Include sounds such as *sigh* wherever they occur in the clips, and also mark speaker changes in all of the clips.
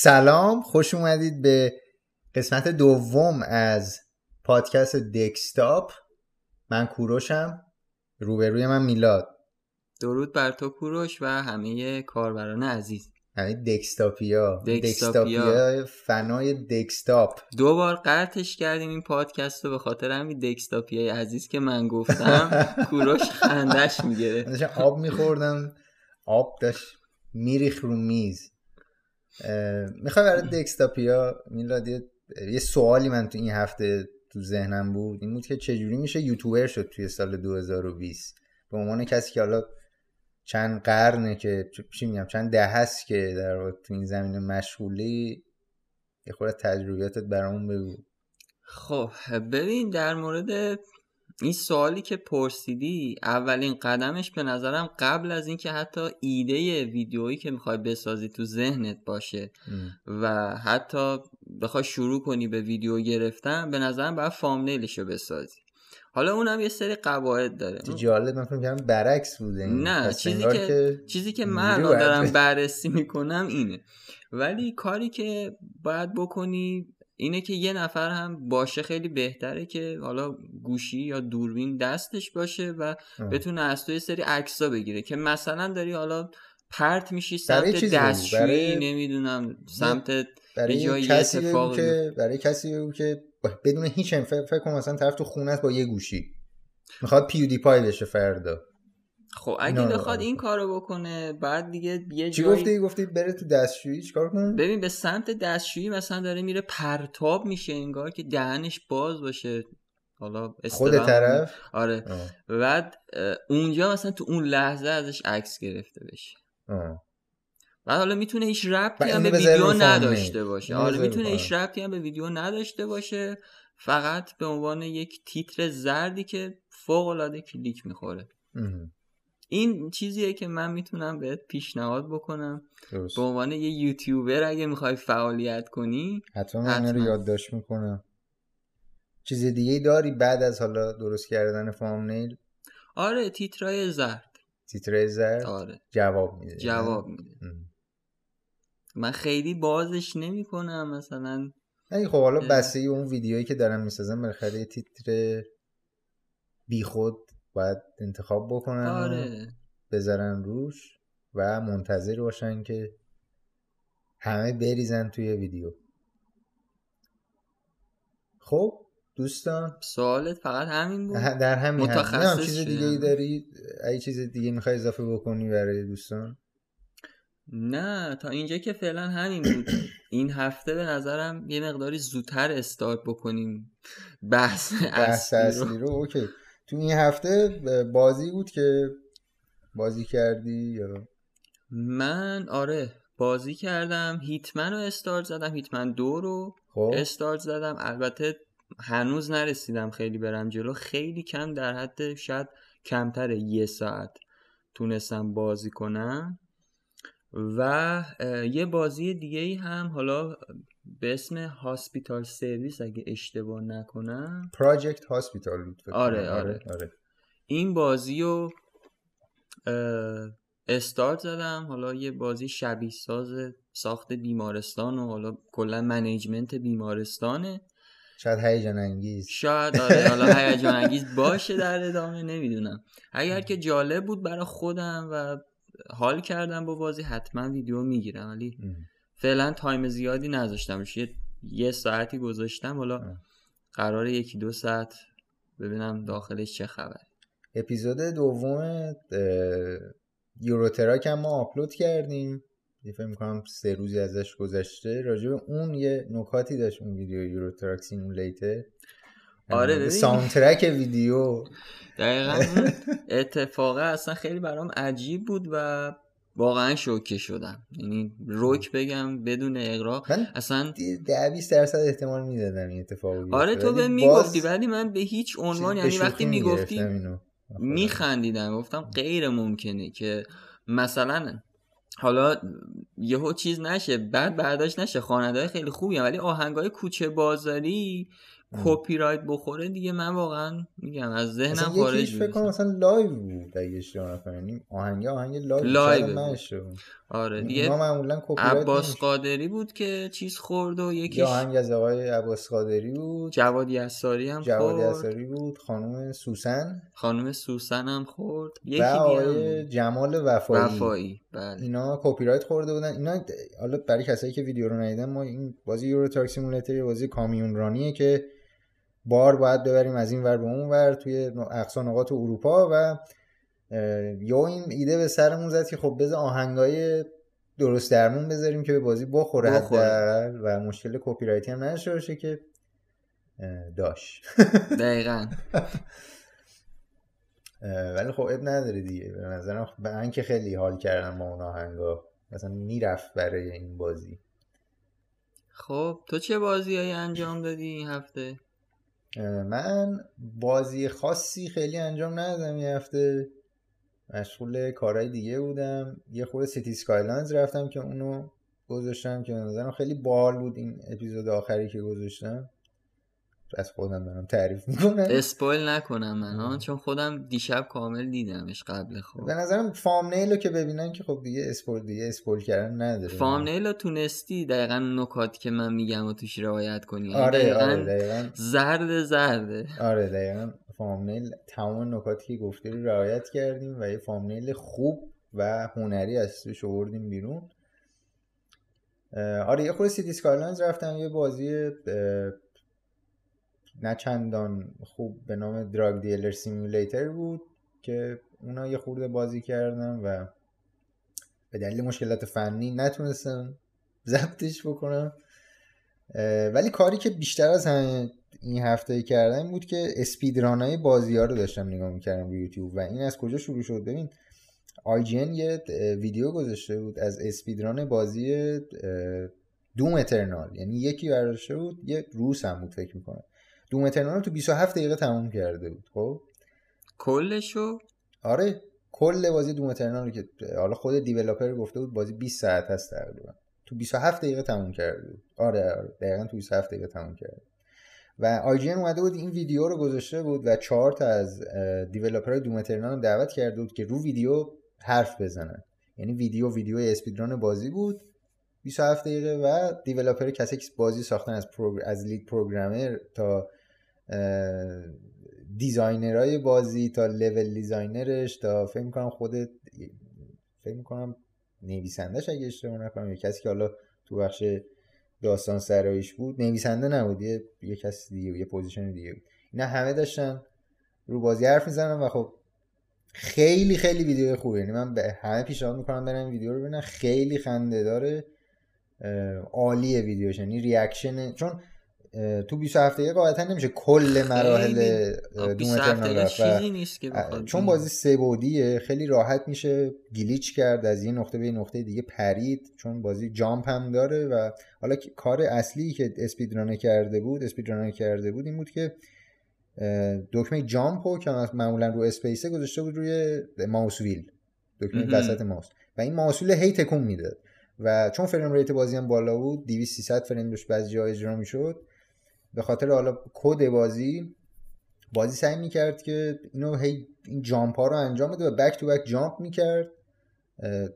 Speaker 1: سلام خوش اومدید به قسمت دوم از پادکست دکستاپ من کوروشم روبروی من میلاد.
Speaker 2: درود بر تو کوروش و همه کاربران عزیز.
Speaker 1: همه دکستاپیا
Speaker 2: دکستاپیا.
Speaker 1: دکستاپیا فنای دکستاپ
Speaker 2: دو بار قطعش کردیم این پادکست رو به خاطر همین دکستاپیای عزیز که من گفتم. *laughs* کوروش خندش می‌گیره
Speaker 1: آب میخوردم آب داشت میریخ رو میز. می‌خوای برای دکستاپیا میلاد یه سوالی من تو این هفته تو ذهنم بود. این بود که چجوری میشه یوتیوبر شد توی سال 2020 به عنوان کسی که حالا چند قرنه که چی میگم؟ چند ده هست که در واقع تو این زمینه مشغولی یه خورده تجربیاتت برامون بگو.
Speaker 2: خب ببین در مورد این سوالی که پرسیدی اولین قدمش به نظرم قبل از اینکه حتی ایده ویدیویی که می‌خوای بسازی تو ذهنت باشه و حتی بخوای شروع کنی به ویدیو گرفتن به نظرم باید فامنیلش رو بسازی حالا اونم یه سری قواعد داره
Speaker 1: جالب من فکر برعکس بوده این.
Speaker 2: نه چیزی
Speaker 1: انگار
Speaker 2: که, چیزی که من دارم. بررسی می‌کنم اینه ولی کاری که باید بکنی اینه که یه نفر هم باشه خیلی بهتره که حالا گوشی یا دوربین دستش باشه و. بتونه از تو یه سری عکسا بگیره که مثلا داری حالا پرت میشی سمت. دستشویی
Speaker 1: برای-
Speaker 2: نمی‌دونم سمت
Speaker 1: برای
Speaker 2: یه جایی
Speaker 1: کسی بگو
Speaker 2: اتفاقی
Speaker 1: که برای کسی بگو که بدون هیچ انف- فکر کن مثلا طرف تو خونه با یه گوشی می‌خواد پیودی پای بشه فردا
Speaker 2: خب اگه بخواد
Speaker 1: نه.
Speaker 2: این کارو بکنه بعد دیگه یه
Speaker 1: چی
Speaker 2: جایی
Speaker 1: گفتی؟ گفتی بره تو دستشویی چیکار کنه؟
Speaker 2: ببین به سمت دستشویی مثلا داره میره پرتاب میشه انگار که دهنش باز باشه. حالا
Speaker 1: خود طرف؟
Speaker 2: آره.
Speaker 1: آه.
Speaker 2: بعد اونجا مثلا تو اون لحظه ازش عکس گرفته بشه.
Speaker 1: آه.
Speaker 2: بعد حالا می‌تونه هیچ ربطی هم به ویدیو. نداشته باشه. آره می‌تونه هیچ ربطی هم به ویدیو نداشته باشه. فقط به عنوان یک تیتر زردی که فوق العاده کلیک می‌خوره.
Speaker 1: ام.
Speaker 2: این چیزیه که من می‌تونم بهت پیشنهاد بکنم. به عنوان یه یوتیوبر اگه می‌خوای فعالیت کنی
Speaker 1: حتما من رو. یادداشت می‌کنم. چیز دیگه داری بعد از حالا درست کردن فامنیل؟
Speaker 2: آره تیترای زرد.
Speaker 1: تیتره زرد؟
Speaker 2: آره.
Speaker 1: جواب میده
Speaker 2: جواب میده. من خیلی بازش نمی‌کنم مثلا.
Speaker 1: نه خب حالا. بسته اون ویدیویی که دارم می‌سازم بالاخره یه تیتر بیخود باید انتخاب بکنن
Speaker 2: آره.
Speaker 1: بذارن روش و منتظر باشن که همه بریزن توی ویدیو. خب دوستان.
Speaker 2: سوالت فقط همین بود؟ *laughs*
Speaker 1: در همین
Speaker 2: متخصص
Speaker 1: نه چیز دیگه ای. داری؟ اگه چیز دیگه می‌خوای اضافه بکنی برای دوستان؟
Speaker 2: نه تا اینجا که فعلا همین بود. این هفته به نظرم یه مقداری زودتر استارت بکنیم. بحث
Speaker 1: بحث
Speaker 2: اصلی رو.
Speaker 1: اصلی رو. اوکی. تو این هفته بازی بود که بازی کردی یا؟
Speaker 2: من آره بازی کردم. هیتمن رو استارت زدم هیتمن دو رو
Speaker 1: خب.
Speaker 2: استارت زدم. البته هنوز نرسیدم خیلی برم جلو. خیلی کم در حد شاید کمتر یه ساعت تونستم بازی کنم. و یه بازی دیگه ای هم حالا به اسم Hospital Service اگه اشتباه نکنم
Speaker 1: Project Hospital بود
Speaker 2: آره،
Speaker 1: کنم.
Speaker 2: آره.
Speaker 1: آره.
Speaker 2: این بازی رو استارت زدم حالا یه بازی شبیه ساز ساخت بیمارستان و حالا کلا management بیمارستانه
Speaker 1: شاید هیجان انگیز
Speaker 2: شاید آره حالا *laughs* هیجان انگیز باشه در ادامه نمی‌دونم اگر که جالب بود برای خودم و حال کردم با بازی حتما ویدیو می‌گیرم ولی. فعلا time زیادی نذاشتم. یه, یه ساعتی گذاشتم. حالا. قرار یکی دو ساعت ببینم داخلش چه خبر
Speaker 1: اپیزود دوم Euro Truck هم ما آپلود کردیم. یه فکر می‌کنم سه روزی ازش گذشته. راجع به اون یه نکاتی داشت اون ویدیو Euro Truck Simulator.
Speaker 2: آره، ببین.
Speaker 1: soundtrack ویدیو.
Speaker 2: دقیقا. *laughs* اتفاقا اصلا خیلی برام عجیب بود و واقعا شوکه شدم یعنی روک بگم بدون اقراق
Speaker 1: من
Speaker 2: اصلا
Speaker 1: ده 20 درصد احتمال می‌دادم این اتفاق بیفته.
Speaker 2: آره تو به می‌گفتی ولی من به هیچ عنوان یعنی وقتی می‌گفتی. میخندیدم گفتم غیر ممکنه که مثلا حالا یهو چیز نشه بعد برداشت نشه خواننده خیلی خوبی هم. ولی آهنگای کوچه بازاری کپی رایت بخوره دیگه من واقعا میگم از ذهنم خارج
Speaker 1: یکیش فکر کنم
Speaker 2: میشه
Speaker 1: اصلا live بود اگه اشتباه نکنم آهنگ آهنگ لایو.
Speaker 2: لایو. آره دیگه
Speaker 1: معمولا کپی رایت
Speaker 2: عباس. قادری بود که چیز خورد و
Speaker 1: یه
Speaker 2: یکیش
Speaker 1: آهنگ از آقای عباس قادری بود.
Speaker 2: جواد یساری هم
Speaker 1: جواد
Speaker 2: خورد.
Speaker 1: اساری بود. خانم سوسن.
Speaker 2: خانم سوسن هم خورد. یکی
Speaker 1: آقای. جمال وفایی.
Speaker 2: وفایی. بله.
Speaker 1: اینا کپی رایت خورده بودن. اینا حالا برای کسایی که ویدیو رو ندیدن ما این بازی Euro Truck Simulator یه بازی کامیون رانیه که بار باید ببریم از این ور به اون ور توی اقصا نقاط اروپا و یا این ایده به سرمون زد که خب بذار آهنگای درست درمون بذاریم که به بازی بخوره و مشکل کپی رایتی هم نداشته باشه که اه، داشت. *laughs*
Speaker 2: دقیقا.
Speaker 1: ولی خب اب نداره دیگه. به نظرم من که خیلی حال کردم با اون آهنگا مثلا می‌رفت برای این بازی.
Speaker 2: خب تو چه بازیهایی انجام دادی این هفته؟
Speaker 1: من بازی خاصی خیلی انجام ندادم یه هفته. مشغول کارهای دیگه بودم. یه خورده سیتی سکایلانز رفتم که اونو گذاشتم که به نظرم خیلی باحال بود این اپیزود آخری که گذاشتم. از خودم دارم تعریف می‌کنم.
Speaker 2: اسپویل نکنم من ها چون خودم دیشب کامل دیدمش قبل خب
Speaker 1: به نظرم فامنیل رو که ببینن که خب دیگه اسپول دیگه اسپول کردن نداره.
Speaker 2: فامنیل رو تونستی دقیقا نکاتی که من میگم و توش رعایت کنی. یعنی
Speaker 1: آره
Speaker 2: دقیقاً
Speaker 1: آره دقیقا
Speaker 2: زرد زرده.
Speaker 1: آره دقیقا. فامنیل تمام نکاتی که گفته رو رعایت کردیم و یه فامنیل خوب و هنری از توش آوردیم بیرون. آره یه خورده سیتی رفتم یه بازی نه چندان خوب به نام دراگ دیلر سیمولیتر بود که اونا یه خورده بازی کردم و به دلیل مشکلات فنی نتونستم ضبطش بکنم ولی کاری که بیشتر از همه این هفته کردم بود که اسپیدران های بازی ها رو داشتم نگاه می‌کردم روی یوتیوب و این از کجا شروع شد؟ ببین آیجین یه اه، ویدیو گذاشته بود از اسپیدران بازی دوم اترنال یعنی یکی برداشته بود یه روس هم بود فکر می‌کنم. دوم اترنال رو تو 27 دقیقه تموم کرده بود خب؟
Speaker 2: کلشو؟
Speaker 1: آره کل بازی دوم اترنال رو که حالا خود دیولپر گفته بود بازی 20 ساعت هست تقریبا. تو 27 دقیقه تموم کرده بود. آره آره دقیقا تو 27 دقیقه تموم کرده و آیجین اومده بود این ویدیو رو گذاشته بود و چهار تا از دیولپرهای دوم اترنال رو دعوت کرده بود که رو ویدیو حرف بزنن. یعنی ویدیو ویدیو اسپیدران بازی بود. 27 دقیقه و دیولپر کسی که بازی ساختن از پروگ... از لید پروگرامر تا designer های بازی تا level designer ش تا فکر می‌کنم خود فکر می‌کنم نویسندهش اگه اشتباه نکنم یه کسی که حالا تو بخش داستان سرایش بود نویسنده نبود یه, یه کسی دیگه یه position دیگه بود. اینا همه داشتن رو بازی حرف می‌زنن و خب خیلی خیلی ویدیو خوبه. یعنی من به همه پیشنهاد می‌کنم برن ویدیو رو ببینن. خیلی خنده داره عالیه ویدیوش. یعنی reaction چون تو 27 دقیقه قاعدتا نمیشه کل مراحل اه، دوم
Speaker 2: 27
Speaker 1: اترنال
Speaker 2: دقیقه
Speaker 1: رفت و
Speaker 2: چیزی نیست که
Speaker 1: چون. بازی سه بعدیه خیلی راحت میشه گلیچ کرد از یه نقطه به یه نقطه دیگه پرید چون بازی جامپ هم داره و حالا کار اصلی که اسپیدرانه کرده بود اسپیدرانه کرده بود این بود که دکمه جامپ رو که معمولا رو اسپیسه گذاشته بود روی ماوس ویل دکمه. وسط ماوس و این ماوس ویل هی تکون می‌داد و چون frame rate بازی هم بالا بود 200 300 فریم داشت بعضی جا اجرا می‌شد به خاطر حالا کد بازی بازی سعی می‌کرد که اینو هی این jump ها رو انجام بده و back to back jump می‌کرد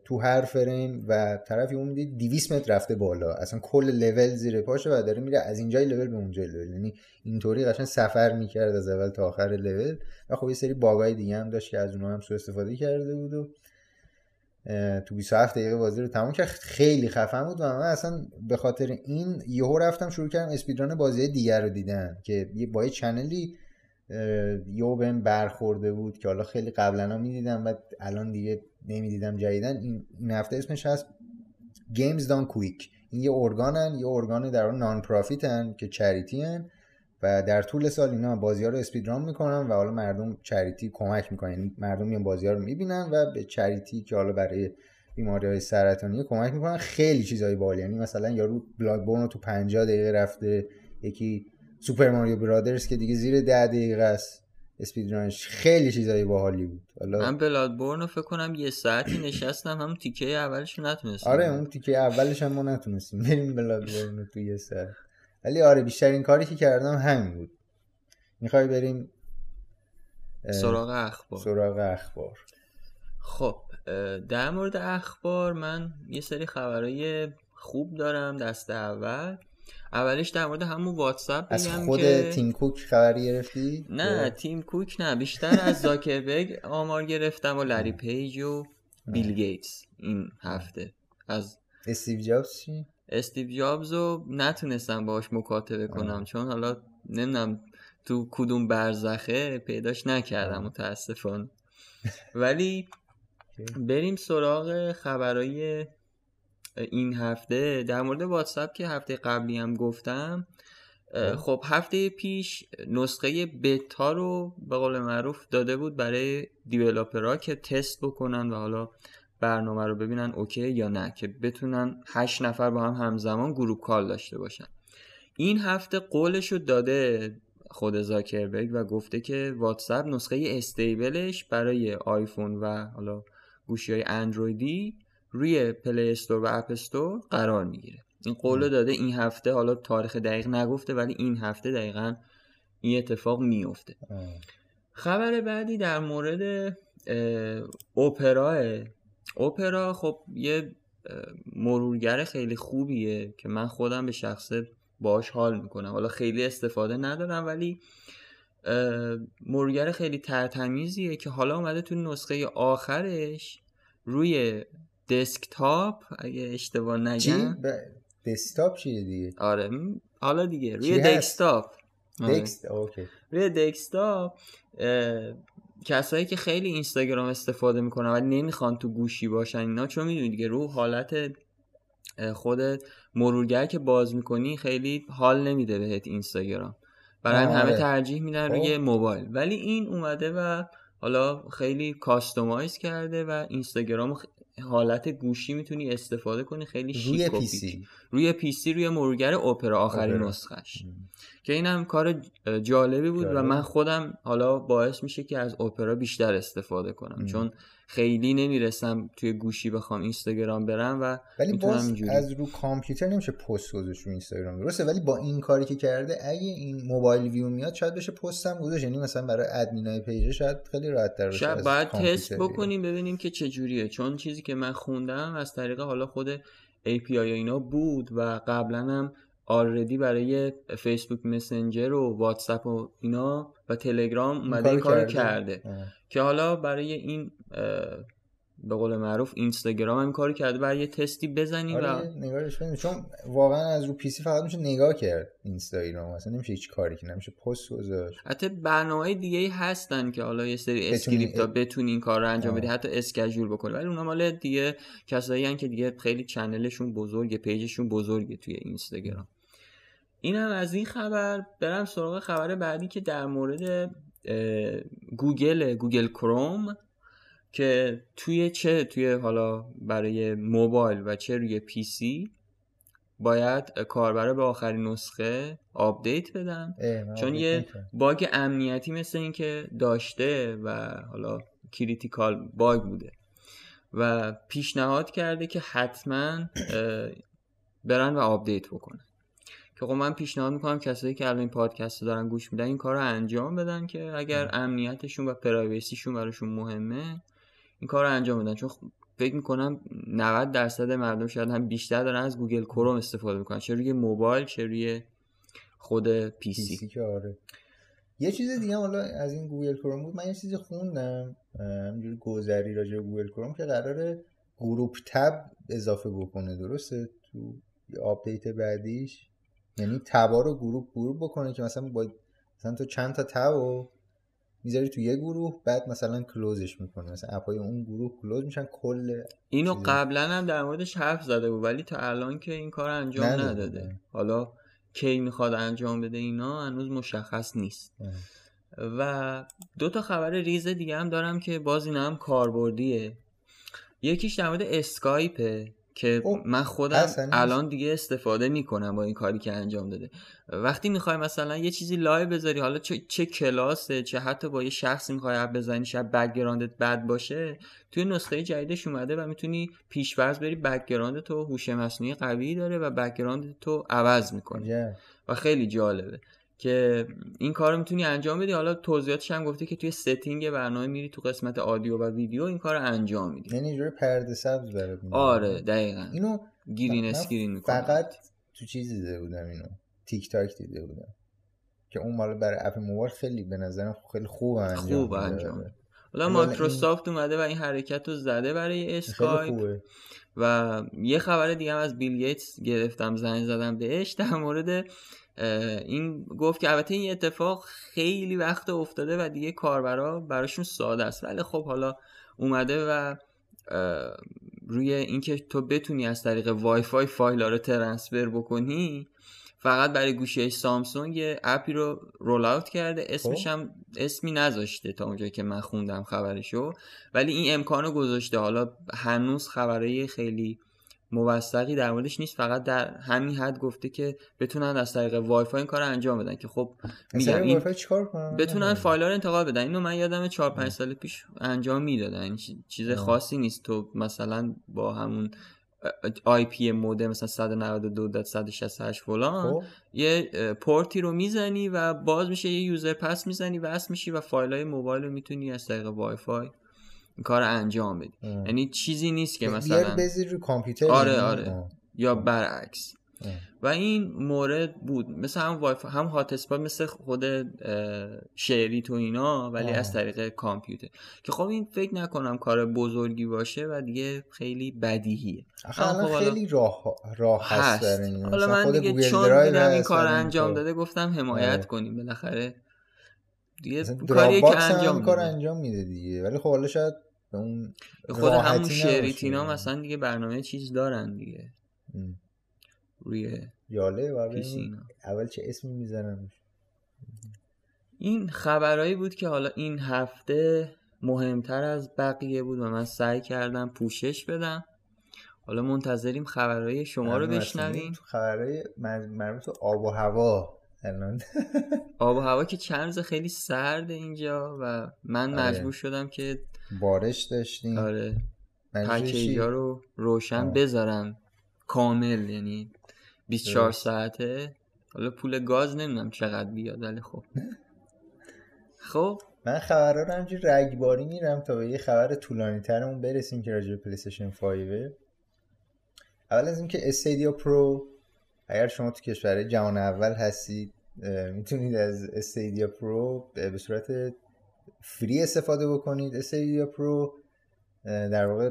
Speaker 1: تو هر فریم و طرفی اون دید 200 متر رفته بالا. اصلا کل لول زیر پاشه و داره میره از اینجای لول به اونجای لول یعنی اینطوری قشنگ سفر می‌کرد از اول تا آخر لول و خب یه سری باگای دیگه هم داشت که از اونها هم سوء استفاده کرده بود و تو 27 دقیقه بازی رو تمام کرد. خیلی خفن بود و من اصلا به خاطر این یهو رفتم شروع کردم speedrun بازی دیگر رو دیدن که با یه channel ی یهو بهم برخورده بود که حالا خیلی قبلا می‌دیدم و الان دیگه نمی‌دیدم جدیدن این این هفته اسمش هست Games Done Quick این یه ارگانن یه ارگان در واقع non-profit ن که charity هن و در طول سال اینا بازی ها رو speedrun می‌کنن و حالا مردم charity کمک می‌کنن. یعنی مردم میان بازی ها رو می‌بینن و به charity که حالا برای بیماری های سرطانی کمک می‌کنن خیلی چیزای باحال یعنی مثلا یارو Bloodborne رو تو 50 دقیقه رفته یکی Super Mario Bros که دیگه زیر 10 دقیقه است speedrun ش خیلی چیزای باحالی بود. حالا
Speaker 2: من Bloodborne رو فکر کنم یه ساعتی نشستم هم تیکه اولش رو نتونستم.
Speaker 1: آره اون تیکه اولش هم ما نتونستیم بریم Bloodborne رو توی یه سر ولی آره بیشترین کاری که کردم همین بود. می‌خوای بریم
Speaker 2: سراغ اخبار.
Speaker 1: سراغ اخبار.
Speaker 2: خب در مورد اخبار من یه سری خبرهای خوب دارم دست اول. اولش در مورد همون واتساپ
Speaker 1: از خود
Speaker 2: که
Speaker 1: تیم کوک خبری گرفتی؟
Speaker 2: نه تیم کوک نه بیشتر از زاکربرگ آمار گرفتم و لری پیج و بیل گیتس این هفته. از
Speaker 1: استیو جابز چی؟
Speaker 2: استیو جابز رو نتونستم باش مکاتبه کنم. چون حالا نمی‌دونم تو کدوم برزخه پیداش نکردم متاسفانه. ولی بریم سراغ خبرای این هفته. در مورد واتساپ که هفته قبلی هم گفتم خب هفته پیش نسخه بتا رو به قول معروف داده بود برای developer ها که تست بکنن و حالا برنامه رو ببینن okay یا نه که بتونن هشت نفر با هم همزمان group call داشته باشن. این هفته قولش رو داده خود زاکربرگ و گفته که واتساپ نسخه stable ش برای آیفون و حالا گوشی های اندرویدی روی Play Store و App Store قرار می‌گیره. این قول داده این هفته حالا تاریخ دقیق نگفته ولی این هفته دقیقا این اتفاق میفته خبر بعدی در مورد اوپرا اوپرا خب یه مرورگر خیلی خوبیه که من خودم به شخصه باش حال می‌کنم. حالا خیلی استفاده ندارم ولی مرورگر خیلی ترتمیزیه که حالا اومده تو نسخه آخرش روی دسکتاپ اگه اشتباه نگم.
Speaker 1: ب... دسکتاپ چیه دیگه؟
Speaker 2: آره حالا دیگه روی دسکتاپ.
Speaker 1: دکست اوکی.
Speaker 2: روی دسکتاپ کسایی که خیلی اینستاگرام استفاده می‌کنن ولی نمی‌خوان تو گوشی باشن اینا چون می‌دونی دیگه رو حالت خودت مرورگر که باز می‌کنی خیلی حال نمیده بهت اینستاگرام برای همه
Speaker 1: آره.
Speaker 2: ترجیح میدن
Speaker 1: خب.
Speaker 2: روی موبایل ولی این اومده و حالا خیلی customize کرده و اینستاگرام حالت گوشی می‌تونی استفاده کنی خیلی شیک
Speaker 1: روی
Speaker 2: و
Speaker 1: پی
Speaker 2: پیچ.
Speaker 1: سی
Speaker 2: روی PC روی مرورگر اپرا آخرین. نسخش که این هم کار جالبی بود و
Speaker 1: جالب.
Speaker 2: من خودم حالا باعث میشه که از اپرا بیشتر استفاده کنم
Speaker 1: ام.
Speaker 2: چون خیلی نمی‌رسم توی گوشی بخوام اینستاگرام برم و
Speaker 1: ولی باز
Speaker 2: اینجوری.
Speaker 1: از رو کامپیوتر نمیشه پست گذاشت رو اینستاگرام درسته ولی با این کاری که کرده اگه این mobile view میاد شاید بشه پست هم گذاشت یعنی مثلا برای ادمینای page شاید خیلی راحت تر باشه
Speaker 2: شاید باید تست. بکنیم ببینیم که چجوریه چون چیزی که من خوندم از طریق حالا خود API و اینا بود و قبلا هم آردی برای فیسبوک مسنجر و واتساپ و اینا و تلگرام اومده این کارو کرده
Speaker 1: آه.
Speaker 2: که حالا برای این به قول معروف اینستاگرام هم کارو کرده برای یه تستی بزنیم و
Speaker 1: آره نگاهش کنیم چون واقعا از رو PC فقط میشه نگاه کرد اینستاگرام. مثلا نمیشه هیچ کاری که نمیشه پست گذاشت.
Speaker 2: حتی برنامه دیگه ای هستن که حالا یه سری script ها بتونی این کار رو انجام. بدی حتی schedule بکنی. ولی اونا مال دیگه کسایی که دیگه خیلی channel شون بزرگه page شون بزرگه توی اینستاگرام. این هم از این خبر. برم سراغ خبر بعدی که در مورد گوگل گوگل کروم. که توی چه توی حالا برای موبایل و چه روی PC باید کاربرا به آخرین نسخه آپدیت بدن. چون یه. باگ امنیتی مثل این که داشته و حالا critical bug بوده. و پیشنهاد کرده که حتما برن و آپدیت بکنن. که خب من پیشنهاد می‌کنم کسایی که الان این پادکست رو دارن گوش میدن این کار رو انجام بدن که اگر امنیتشون و privacy شون براشون مهمه این کار رو انجام بدن چون فکر می‌کنم 90 درصد مردم شاید هم بیشتر دارن از گوگل کروم استفاده می‌کنن. چه روی موبایل چه روی خود
Speaker 1: PC. آره. یه چیز دیگه حالا از این گوگل کروم بود. من یه چیزی خوندم همینجوری گذری راجع به گوگل کروم که قراره group tab اضافه بکنه درسته؟ تو آپدیت بعدیش. یعنی tab ا رو group group بکنه که مثلا با مثلا تو چند تا tab رو می‌ذاری تو یه گروه بعد مثلا کلوزش می‌کنه مثلا اپای اون گروه کلوز میشن کل
Speaker 2: اینو. قبلا هم در موردش حرف زده بود ولی تا الان که این کار انجام
Speaker 1: نداده.
Speaker 2: نداده حالا کی می‌خواد انجام بده اینا هنوز مشخص نیست
Speaker 1: اه.
Speaker 2: و دو تا خبر ریز دیگه هم دارم که باز اینا هم کاربردیه یکیش در مورد اسکایپه که
Speaker 1: خب،
Speaker 2: من خودم؟ الان دیگه استفاده می‌کنم با این کاری که انجام داده وقتی می‌خوای مثلا یه چیزی live بذاری حالا چه, چه کلاسه چه حتی با یه شخصی می‌خوای اپ بزنی شاید background ت بد باشه توی نسخه جدیدش اومده و می‌تونی پیشورز بری background تو هوش مصنوعی قوی داره و background تو عوض می‌کنه
Speaker 1: عجب.
Speaker 2: و خیلی جالبه که این کار رو می‌تونی انجام بدی. حالا توضیحاتش هم گفته که توی setting برنامه میری تو قسمت آدیو و ویدیو این کار رو انجام میدی.
Speaker 1: یعنی اینجوری پرده سبز برات.
Speaker 2: آره دقیقا.
Speaker 1: اینو
Speaker 2: green
Speaker 1: من
Speaker 2: screen می‌کنه
Speaker 1: فقط تو چیز دیده بودم اینو. تیک تاک دیده بودم. که اون مال برای اپ موبایل خیلی به نظرم خیلی خوب انجام
Speaker 2: خوب. انجام. حالا مایکروسافت اومده و این حرکت رو زده برای اسکایپ.
Speaker 1: خوبه.
Speaker 2: و یه خبر دیگه هم از بیل گیتس گرفتم زنگ زدم بهش. در مورد این گفت که البته این اتفاق خیلی وقت افتاده و دیگه کاربرا براشون ساده است. ولی خب حالا اومده و روی اینکه تو بتونی از طریق وای فای فایل رو transfer بکنی فقط برای گوشی سامسونگ یه اپی رو roll out کرده. اسمش
Speaker 1: خب.
Speaker 2: هم اسمی نذاشته تا اونجایی که من خوندم خبرشو. ولی این امکانو گذاشته. حالا هنوز خبرهای خیلی موثقی در موردش نیست فقط در همین حد گفته که بتونن از طریق وای فای این کار رو انجام بدن که خب میگم این بتونن فایل رو انتقال بدن. اینو من یادم 4 5
Speaker 1: آه.
Speaker 2: سال پیش انجام می‌دادن. چیز. خاصی نیست. تو مثلا با همون IP مودم مثلا 192.168 فلان
Speaker 1: خب.
Speaker 2: یه پورتی رو می‌زنی و باز میشه یه user pass می‌زنی وصل میشی و فایل های موبایل رو می‌تونی از طریق وای فای کار رو انجام بدی. یعنی چیزی نیست که مثلا
Speaker 1: بذاری رو کامپیوتر
Speaker 2: آره،
Speaker 1: یعنی؟
Speaker 2: آره. یا برعکس. و این مورد بود مثل هم وای فای هم هات اسپات مثل خود شعری تو اینا ولی
Speaker 1: آه.
Speaker 2: از طریق کامپیوتر که خب این فکر نکنم کار بزرگی باشه و دیگه خیلی بدیهیه
Speaker 1: الان
Speaker 2: خب
Speaker 1: خیلی راه راه هست,
Speaker 2: هست. حالا من
Speaker 1: خود
Speaker 2: دیگه چون دیدم این کار انجام
Speaker 1: کار.
Speaker 2: داده گفتم حمایت
Speaker 1: آره.
Speaker 2: کنیم بالاخره دیگه کاریه که انجام
Speaker 1: کار. انجام میده دیگه. ولی خب حالا شاید به اون
Speaker 2: خود همون. شریتینا مثلا دیگه برنامه چیز دارن دیگه.
Speaker 1: ام.
Speaker 2: روی اینا.
Speaker 1: اول چه اسمی می‌زنن؟
Speaker 2: این خبرهایی بود که حالا این هفته مهمتر از بقیه بود و من سعی کردم پوشش بدم. حالا منتظریم خبرهای شما رو بشنویم.
Speaker 1: خبرهای مر- مربوط آب و هوا. الان
Speaker 2: آب و هوا که چند روز خیلی سرده اینجا و من
Speaker 1: آره.
Speaker 2: مجبور شدم که
Speaker 1: بارش داشتیم
Speaker 2: آره پکیجا؟ رو روشن
Speaker 1: آه.
Speaker 2: بذارم کامل یعنی 24
Speaker 1: درست.
Speaker 2: ساعته حالا پول گاز نمی‌دونم چقدر بیاد ولی خب خب
Speaker 1: من خبرها رو همینجوری رگباری میرم تا به یه خبر طولانی ترمون برسیم که راجع به PlayStation 5 اول از اینکه Stadia Pro اگر شما تو کشورهای جهان اول هستید می‌تونید از Stadia Pro به صورت free استفاده بکنید. Stadia Pro در واقع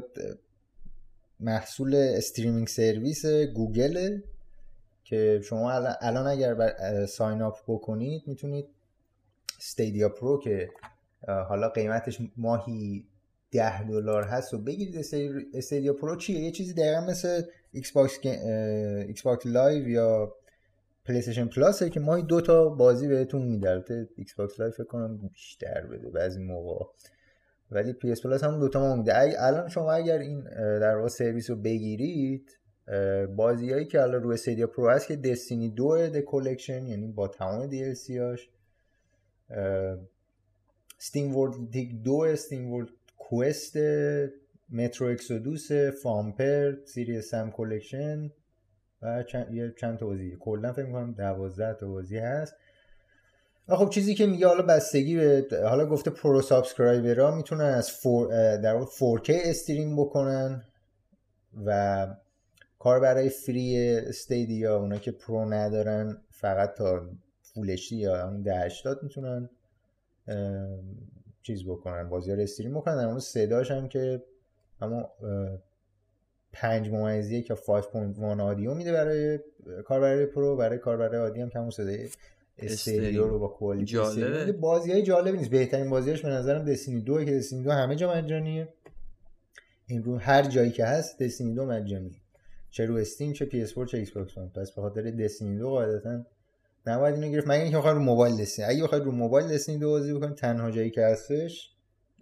Speaker 1: محصول streaming service گوگل که شما الان- اگر بر sign up بکنید می‌تونید Stadia Pro که حالا قیمتش ماهی ده دلار هست و بگیرید Stadia Pro. چیه؟ یه چیزی دقیقا مثل Xbox Xbox Live یا PlayStation Plus ه که ماهی دو تا بازی بهتون میده Xbox Live فکر کنم بیشتر بده بعضی موقع. ولی PS Plus هم دو تا ماه میده الان شما اگر این در واقع سرویس رو بگیرید بازیایی که الان روی Stadia Pro هست که Destiny دو The Collection یعنی با تمام DLC هاش SteamWorld Dig دو SteamWorld Quest Metro Exodus Thumper Serious Sam Collection و چند, یه چند تا بازی. کلا فکر می‌کنم دوازده تا بازی هست. خب چیزی که میگه حالا بستگی به حالا گفته Pro subscriber ها می‌تونن از four در واقع 4K stream بکنن و کاربرای free Stadia اونا که Pro ندارن فقط تا فول HD یا همون 1080 می‌تونن چیز بکنن بازی رو stream بکنن. در مورد صداش هم که همون پنج ممیز یک یا 5.1 audio میده برای کاربرای Pro برای کاربرای عادی هم که همون صدای استریو. رو با quality بازی های جالبی نیست. بهترین بازیاش به نظرم Destiny دو که Destiny دو همه جا مجانیه. این رو هر جایی که هست Destiny دو مجانیه. چه رو Steam چه PS 4 چه Xbox پس به خاطر Destiny دو قاعدتا نباید اینو گرفت. مگر اینکه بخواید رو موبایل Destiny اگه بخواید رو موبایل Destiny دو بازی بکنید تنها جایی که هستش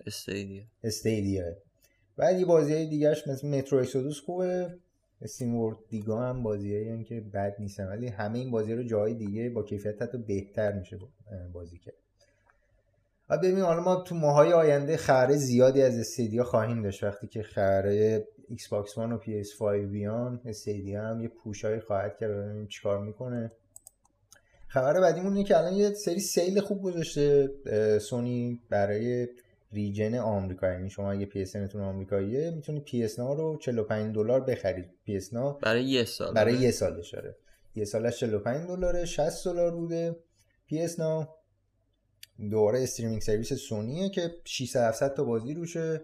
Speaker 2: Stadia
Speaker 1: Stadia بعد یه بازی های دیگهش مثل Metro Exodus خوبه. SteamWorld Dig ا هم بازیایی که بد نیستن ولی همه این بازی رو جای دیگه با کیفیت حتی بهتر میشه بازی کرد. ببین حالا ما تو ماهای آینده خبر زیادی از Stadia خواهیم داشت. وقتی که بالاخره Xbox One و PS 5 بیان Stadia هم یه push ایی خواهد کرد ببینیم چیکار می‌کنه. خبر بعدیمون اینه که الان یه سری sale خوب گذاشته سونی برای region آمریکا یعنی شما اگه PS تون آمریکاییه می‌تونید PS Now رو 45 دلار بخرید PS
Speaker 2: برای یه سال.
Speaker 1: برای یه سالش داره یه سالش 45 دلاره 60 دلار بوده. PS Now streaming service سونیه که 600 700 تا بازی روشه.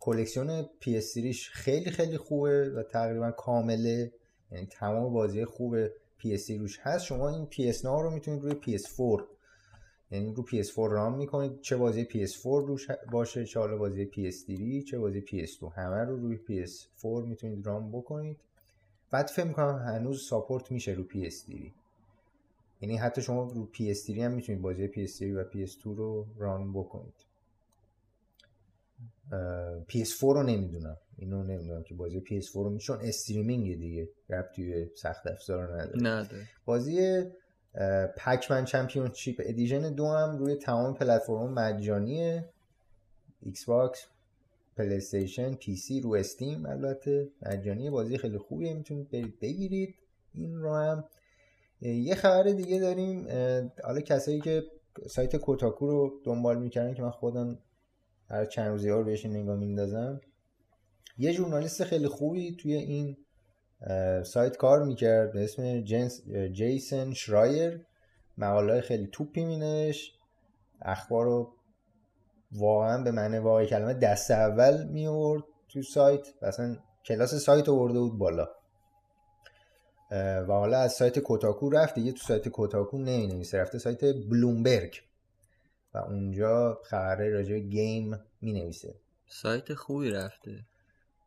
Speaker 1: کلکسیون PS خیلی خیلی خوبه و تقریبا کامله. یعنی تمام بازی خوب PS روش هست. شما این PS Now رو می‌تونید روی PS 4 یعنی رو PS4 run می‌کنید چه بازی PS4 روش باشه چه حالا بازی PS3 چه بازی PS2 همه رو روی PS4 می‌تونید run بکنید بعد فکر می‌کنم هنوز support میشه رو PS3 یعنی حتی شما رو PS3 هم می‌تونید بازی PS3 و PS2 رو run بکنید PS4 رو نمی‌دونم اینو نمی‌دونم که بازی PS4 رو میشون streaming دیگه ربطی سخت افزار نداره
Speaker 2: نداره
Speaker 1: بازی Pac-Man Championship Edition دو هم روی تمام پلتفرم مجانیه. Xbox PlayStation PC رو Steam البته مجانیه. بازی خیلی خوبیه. می‌تونید برید بگیرید این رو هم. یه خبر دیگه داریم. حالا کسایی که سایت Kotaku رو دنبال می‌کردن که من خودم هر چند روزی ها رو بهش نگاه میندازم. یه journalist خیلی خوبی توی این سایت کار می‌کرد به اسم جنس Jason Schreier. مقاله خیلی توپی مینوشت. اخبار رو واقعا به معنی واقعی کلمه دست اول می آورد تو سایت اصلا کلاس سایت آورده بود بالا. و حالا از سایت Kotaku رفت. دیگه تو سایت Kotaku نمی نویسه رفته سایت بلومبرگ. و اونجا خبره راجع game می نویسه
Speaker 2: سایت خوبی رفته.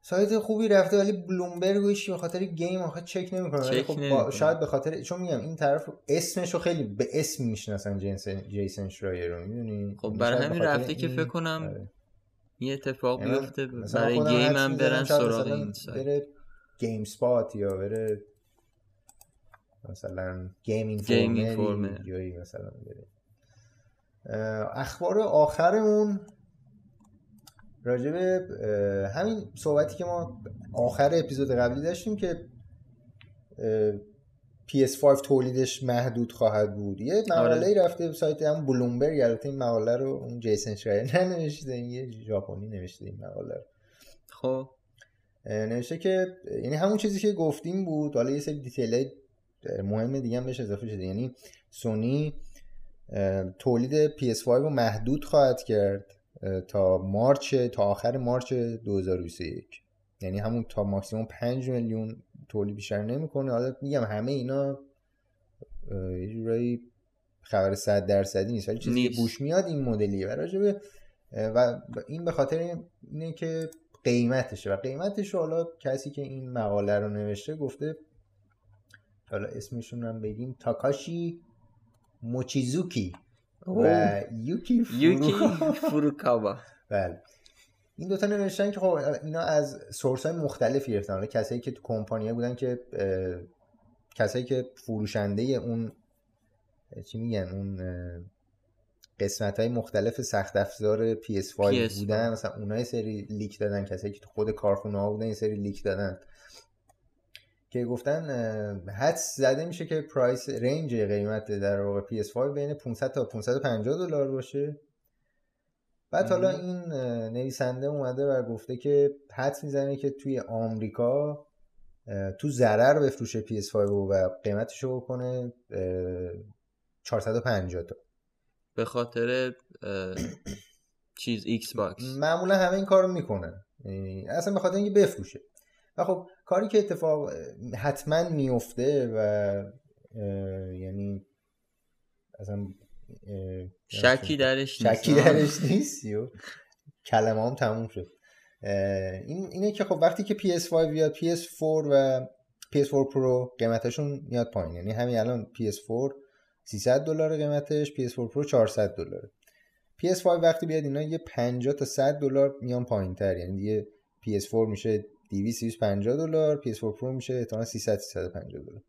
Speaker 1: سایت خوبی رفته ولی بلومبرگ به خاطر game آخه چک نمی‌کنه. خب شاید به خاطر چون میگم این طرف اسمشو خیلی به اسم می‌شناسن جیسن شرایر رو می‌دونی؟
Speaker 2: خب برای همین رفته که فکر کنم آره. یه اتفاق یعنی بیفته برای game هم برن سراغ این سایت.
Speaker 1: بره GameSpot یا بره مثلا Game
Speaker 2: Informer
Speaker 1: یا مثلا بره. اخبار آخرمون راجب همین صحبتی که ما آخر اپیزود قبلی داشتیم که PS5 تولیدش محدود خواهد بود. یه مقاله آره. رفته سایت هم بلومبرگ البته این مقاله رو اون جیسن شرایر *laughs* ننوشته یه ژاپنی نوشته این مقاله رو.
Speaker 2: خب.
Speaker 1: نوشته که یعنی همون چیزی که گفتیم بود حالا یه سری دیتیل مهم دیگه هم بهش اضافه شده. یعنی سونی تولید PS5 رو محدود خواهد کرد. تا مارچ تا آخر مارچ 2021 یعنی همون تا ماکسیموم 5 میلیون تولید بیشتر نمی‌کنه. حالا میگم همه اینا یه جورایی خبر 100 درصدی نیست ولی چیزی که بوش میاد این مدلیه. و راجبه و این به خاطر اینه که قیمتشه. و قیمتش حالا کسی که این مقاله رو نوشته گفته حالا اسمشون هم بگیم تاکاشی موچیزوکی. و یوکی
Speaker 2: فروکاوا. *laughs*
Speaker 1: بله. این دوتا نوشتن که خب اینا از source های مختلفی گرفتن کسایی که تو کمپانیه بودن که کسایی که فروشنده اون چی میگن؟ اون قسمت های مختلف سخت افزار PS5, بودن. مثلا اونها سری leak دادن. کسایی که تو خود کارخونه ها بودن یه سری leak دادن. که گفتن حدس زده میشه که price range قیمت در واقع PS5 بین 500 تا 550 دلار باشه. بعد حالا این نویسنده اومده و گفته که حدس می‌زنه که توی آمریکا تو ضرر بفروشه PS5 و قیمتش رو بکنه 450 تا.
Speaker 2: به خاطر چیز Xbox.
Speaker 1: معمولا همه این کارو می‌کنن. اصلا به خاطر اینکه بفروشه. و خب کاری که اتفاق حتما میفته و یعنی اصلا
Speaker 2: شکی درش
Speaker 1: نیست شکی درش نیست کلمه هم تموم شد. این اینه که خب وقتی که PS5 بیاد PS4 و PS4 Pro قیمتشون میاد پایین. یعنی همین الان PS4 300 دلار قیمتش PS4 Pro 400 دلاره. PS5 وقتی بیاد اینا یه 50 تا 100 دلار میان پایین تر یعنی دیگه PS4 میشه 250 دلار PS4 پرو میشه احتمالاً 300 350 دلار.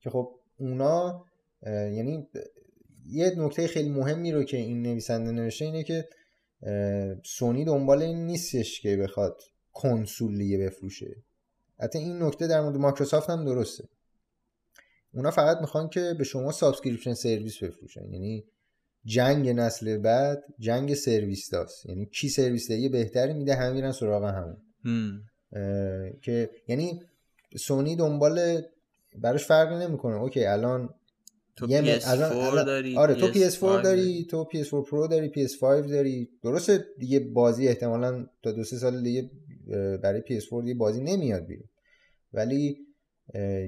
Speaker 1: که خب اونا یعنی یه نکته خیلی مهمی رو که این نویسنده نوشته اینه که سونی دنبال این نیستش که بخواد کنسولیه بفروشه. حتی این نکته در مورد مایکروسافت هم درسته. اونا فقط می‌خوان که به شما subscription service بفروشن. یعنی جنگ نسل بعد جنگ سرویس هاست. یعنی کی سرویس یه بهتری میده همه میرن سراغ همون. که یعنی سونی دنبال براش فرقی نمی‌کنه. اوکی الان
Speaker 2: تو PS4 داری
Speaker 1: آره تو PS4 داری تو PS4 Pro داری PS5 داری. درسته دیگه بازی احتمالا تا دو سه سال دیگه برای PS4 دیگه بازی نمیاد بیرون. ولی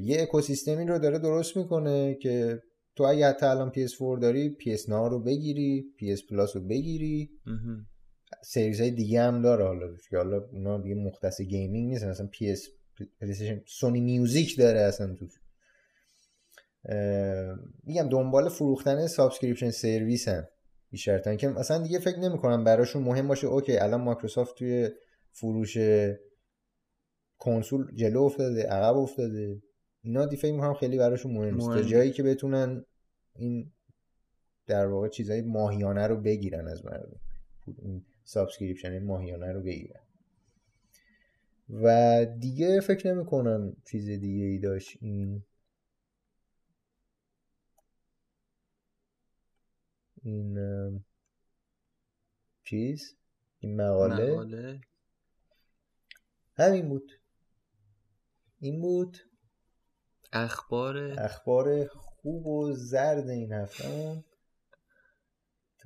Speaker 1: یه اکوسیستمی رو داره درست می‌کنه که تو اگه حتی الان PS4 داری PS9 رو بگیری PS Plus رو بگیری. سرویس های دیگه هم داره حالا که حالا اونا دیگه مختص gaming نیست مثلا PS Sony Music داره اصلا تو میگم دنبال فروختن subscription service هم بیشتر که اصلا دیگه فکر نمی‌کنم براشون مهم باشه okay الان مایکروسافت توی فروش کنسول جلو افتاده عقب افتاده. اینا دیگه فکر می‌کنم خیلی براشون مهم نیست. تا جایی که بتونن این در واقع چیزای ماهیانه رو بگیرن از مردم. این subscription ماهیانه رو بگیرن. و دیگه فکر نمی کنم چیز دیگه ای داشت این این چیز؟ این مقاله,
Speaker 2: مقاله.
Speaker 1: همین بود. این بود.
Speaker 2: اخبار
Speaker 1: اخبار خوب و زرد این هفته.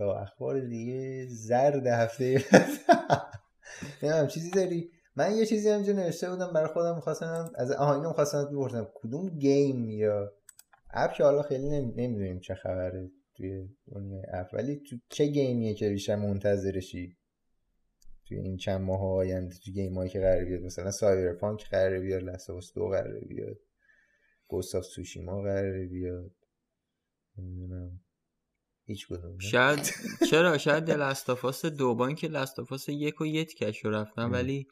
Speaker 1: اخبار دیگه زرد هفته *laughs* نمی‌دونم چیزی داری؟ من یه چیزی اینجا نوشته بودم برای خودم می‌خواستم از آها اینو می‌خواستم بپرسم. کدوم game یا app که حالا خیلی نمی‌دونیم چه خبره توی دنیای app ولی تو چه game یه که بیشتر منتظرشی؟ توی این چند ماه آینده تو game هایی که قرار بیاد. مثلا Cyberpunk قرار بیاد Last of Us دو قرار بیاد. گوست سوشیما قرار بیاد. نمی‌دونم. هیچ کدوم
Speaker 2: شاید *laughs* چرا؟ شاید دلستافاس دو بان که لستافاس یک و یک کش رفتن ولی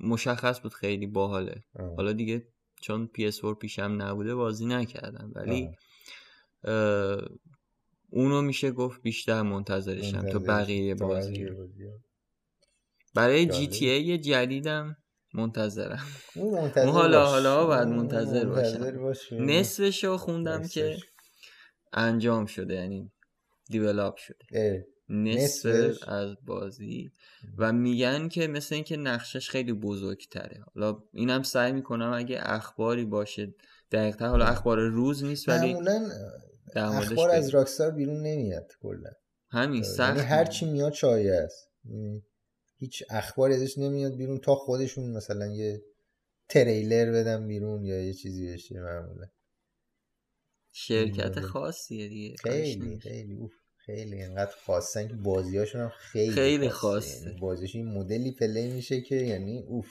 Speaker 2: مشخص بود خیلی باحاله. حالا دیگه چون PS4 پیشم نبوده بازی نکردم ولی اونو میشه گفت بیشتر منتظرشم تو بقیه بازی. برای جی تی ای جدیدم منتظرم.
Speaker 1: اون *laughs*
Speaker 2: حالا حالا باید منتظر, باشم. نصفشو خوندم که انجام شده یعنی دیولاپ شده. نصف از بازی. و میگن که مثل اینکه نقشش خیلی بزرگتره. حالا اینم سعی می‌کنم اگه اخباری باشه دقیقتر. حالا اخبار روز نیست ولی
Speaker 1: اخبار از راکستار بیرون نمیاد کلا.
Speaker 2: همین
Speaker 1: یعنی
Speaker 2: سخت
Speaker 1: هر چی میاد چایه است. یعنی هیچ اخباری ازش نمیاد بیرون تا خودشون مثلا یه تریلر بدن بیرون یا یه چیزی بشه معمولا.
Speaker 2: شرکت خاصیه دیگه
Speaker 1: خیلی خیلی اوف خیلی انقدر خاصن که بازیاشون هم خیلی
Speaker 2: خیلی خاصه.
Speaker 1: یعنی بازیش این مدلی play میشه که یعنی اوف.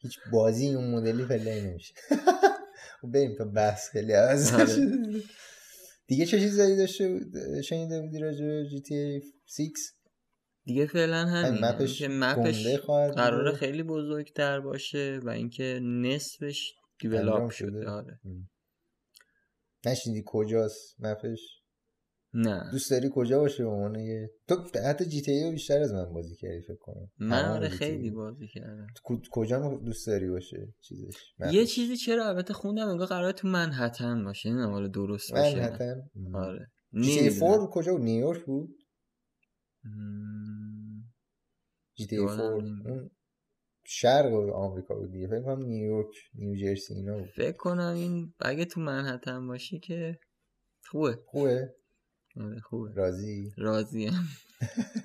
Speaker 1: هیچ بازی اون مدلی play نمیشه. *laughs* بریم تا بحث خیلی عوض
Speaker 2: آره.
Speaker 1: دیگه چه چیزایی داشته شنیده بودی راجع جی تی 6
Speaker 2: دیگه فعلا همین.
Speaker 1: مپش
Speaker 2: که مپش قرار خیلی بزرگتر باشه و اینکه نصفش دیولاپ شده. آره.
Speaker 1: نشیدی کجاست مپش؟
Speaker 2: نه.
Speaker 1: دوست داری کجا باشه به عنوان یه تو حتی جی تی ای بیشتر از من بازی کردی فکر کنم.
Speaker 2: من آره خیلی بازی کردم.
Speaker 1: کجا دوست داری باشه چیزش؟
Speaker 2: یه چیزی چرا البته خوندم انگار قرار تو منهتن باشه نه حالا درست باشه
Speaker 1: منهتن
Speaker 2: آره.
Speaker 1: جی فور کجا بود؟ نیویورک بود؟ جی تی فور. اون شرق آمریکا بود دیگه. فکر کنم نیویورک نیوجرسی اینا بود.
Speaker 2: فکر کنم این اگه تو منهتن باشی که خوبه.
Speaker 1: خوبه؟
Speaker 2: آره خوبه.
Speaker 1: راضی؟
Speaker 2: راضی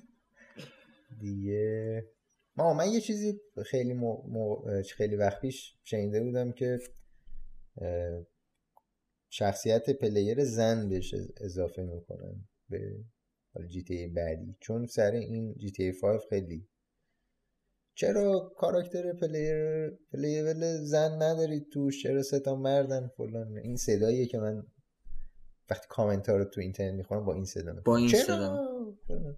Speaker 2: *laughs*
Speaker 1: دیگه. ما من یه چیزی خیلی مو... خیلی وقت پیش شنیده بودم که شخصیت player زن بهش اضافه می‌کنن به GTA بعدی. چون سر این GTA 5 خیلی چرا کاراکتر player player زن ندارید توش چرا سه تا مردن فلان؟ این صداییه که من وقتی کامنت ها رو تو اینترنت می‌خونم با این صدا.
Speaker 2: با این
Speaker 1: چرا؟
Speaker 2: صدا.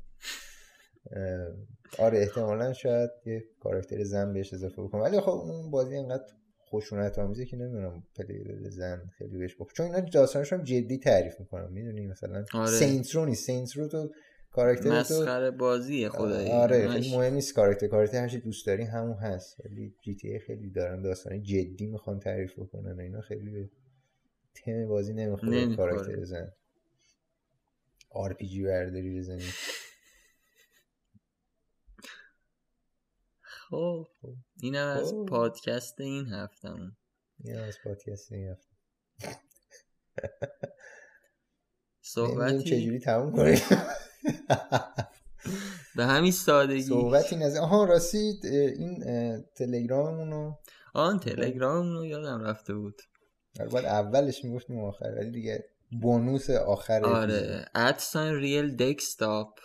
Speaker 1: آره احتمالا شاید یه کاراکتر زن بهش اضافه بکنم. ولی خب اون بازی انقدر خشونت آمیزه که نمی‌دونم player زن خیلی بهش بخور چون اینا داستانش هم جدی تعریف می‌کنم. می‌دونی؟ مثلا
Speaker 2: آره.
Speaker 1: Saints Row نیست. تو کاراکتر تو
Speaker 2: مسخره بازیه خدایی.
Speaker 1: آره خیلی مهم نیست کاراکتر. کاراکتر هرچی دوست داری همون هست. ولی GTA خیلی دارن داستان جدی می‌خوان تعریف بکنن و اینا خیلی به تم بازی نمی‌خوره
Speaker 2: نمی‌خوره.
Speaker 1: کاراکتر زن. آر پی جی برداری بزنی.
Speaker 2: خب اینم از
Speaker 1: خب.
Speaker 2: پادکست این هفتمون.
Speaker 1: این از پادکست این هفته.
Speaker 2: صحبتی؟
Speaker 1: چجوری تموم کنیم.
Speaker 2: به همین سادگی.
Speaker 1: صحبتی نزد آها راستی این تلگراممون رو؟
Speaker 2: آن تلگرام رو یادم رفته بود.
Speaker 1: آره، باید اولش می‌گفتیم آخر ولی دیگه بونوس آخر.
Speaker 2: آره ادساین ریل دکستاپ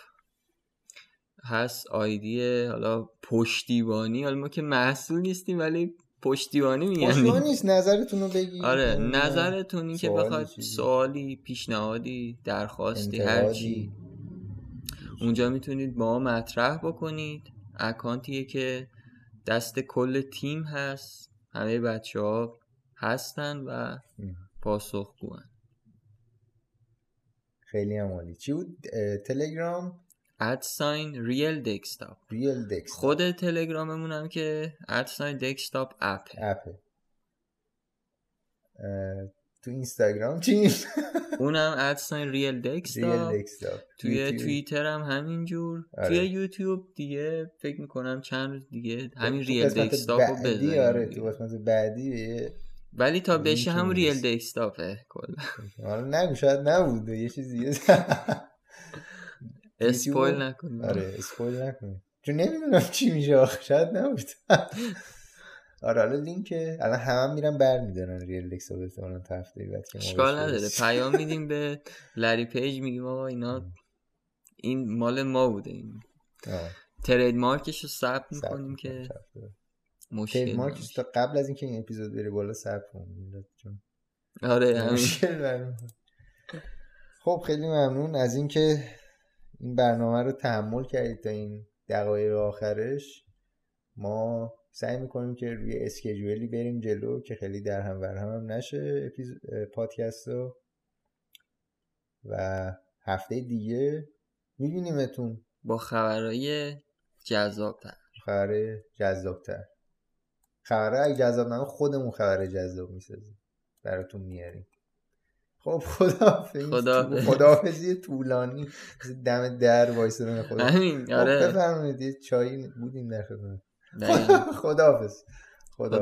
Speaker 2: هست آیدی حالا پشتیبانی. حالا ما که محصول نیستیم ولی پشتیبانی میگن
Speaker 1: پشتیبانی نیست نظرتون رو بگی.
Speaker 2: آره نظرتون این که
Speaker 1: چیزی.
Speaker 2: سوالی پیشنهادی درخواستی. هرچی اونجا می‌تونید با ما مطرح بکنید. اکانتیه که دست کل تیم هست. همه بچه ها هستن و
Speaker 1: ام.
Speaker 2: پاسخگوان
Speaker 1: خیلی هم عالی. چی بود؟ تلگرام؟
Speaker 2: ادساین ریل دکستاپ
Speaker 1: ریل دکس
Speaker 2: خود تلگراممون هم که ادساین دکستاپ اپ
Speaker 1: اپه. تو اینستاگرام چی؟
Speaker 2: اونم ادساین ریل دکستاپ توی توییتر هم همینجور.
Speaker 1: آره.
Speaker 2: توی یوتیوب دیگه فکر می‌کنم چند روز دیگه همین ریل
Speaker 1: قسمت
Speaker 2: دکستاپ رو
Speaker 1: بعدی آره
Speaker 2: بزنیم
Speaker 1: تو قسمت بعدی
Speaker 2: ولی تا بشه هم
Speaker 1: real.
Speaker 2: دکستاپه کلا.
Speaker 1: حالا نگو شاید نبود یه چیز دیگه *laughs*
Speaker 2: spoil نکنیم.
Speaker 1: آره spoil نکنیم. چون نمی‌دونم چی میشه آخه شاید نبود *laughs* آره حالا لینک الان همه هم میرن بر میدارن real دکستاپ احتمالاً تا هفته بعد که
Speaker 2: اشکال نداره. پیام *laughs* میدیم به لری پیج میگیم آقا اینا این مال ما بوده این ترید مارکش رو ثبت می‌کنیم که. مشکل
Speaker 1: تریدمارکش
Speaker 2: نباشه.
Speaker 1: تا قبل از اینکه این اپیزود بره بالا ثبت کنیم
Speaker 2: آره همین.
Speaker 1: خب خیلی ممنون از اینکه این برنامه رو تحمل کردید تا این دقایق آخرش ما سعی می‌کنیم که روی اسکیجولی بریم جلو که خیلی در هم بر هم, نشه اپیز... پادکست رو. و هفته دیگه میبینیمتون.
Speaker 2: با خبرهای جذابتر.
Speaker 1: خبر جذابتر. خبره اگه جذاب نبود خودمون خبر جذاب می‌سازیم. براتون میاریم. خب خداحافظ.
Speaker 2: خداحافظ.
Speaker 1: خداحافظی طولانی. دم در وایسادن خدا.
Speaker 2: همین
Speaker 1: خب
Speaker 2: آره.
Speaker 1: بفرمایید چایی بودیم در خدمت. خداحافظ. خدا
Speaker 2: خدا.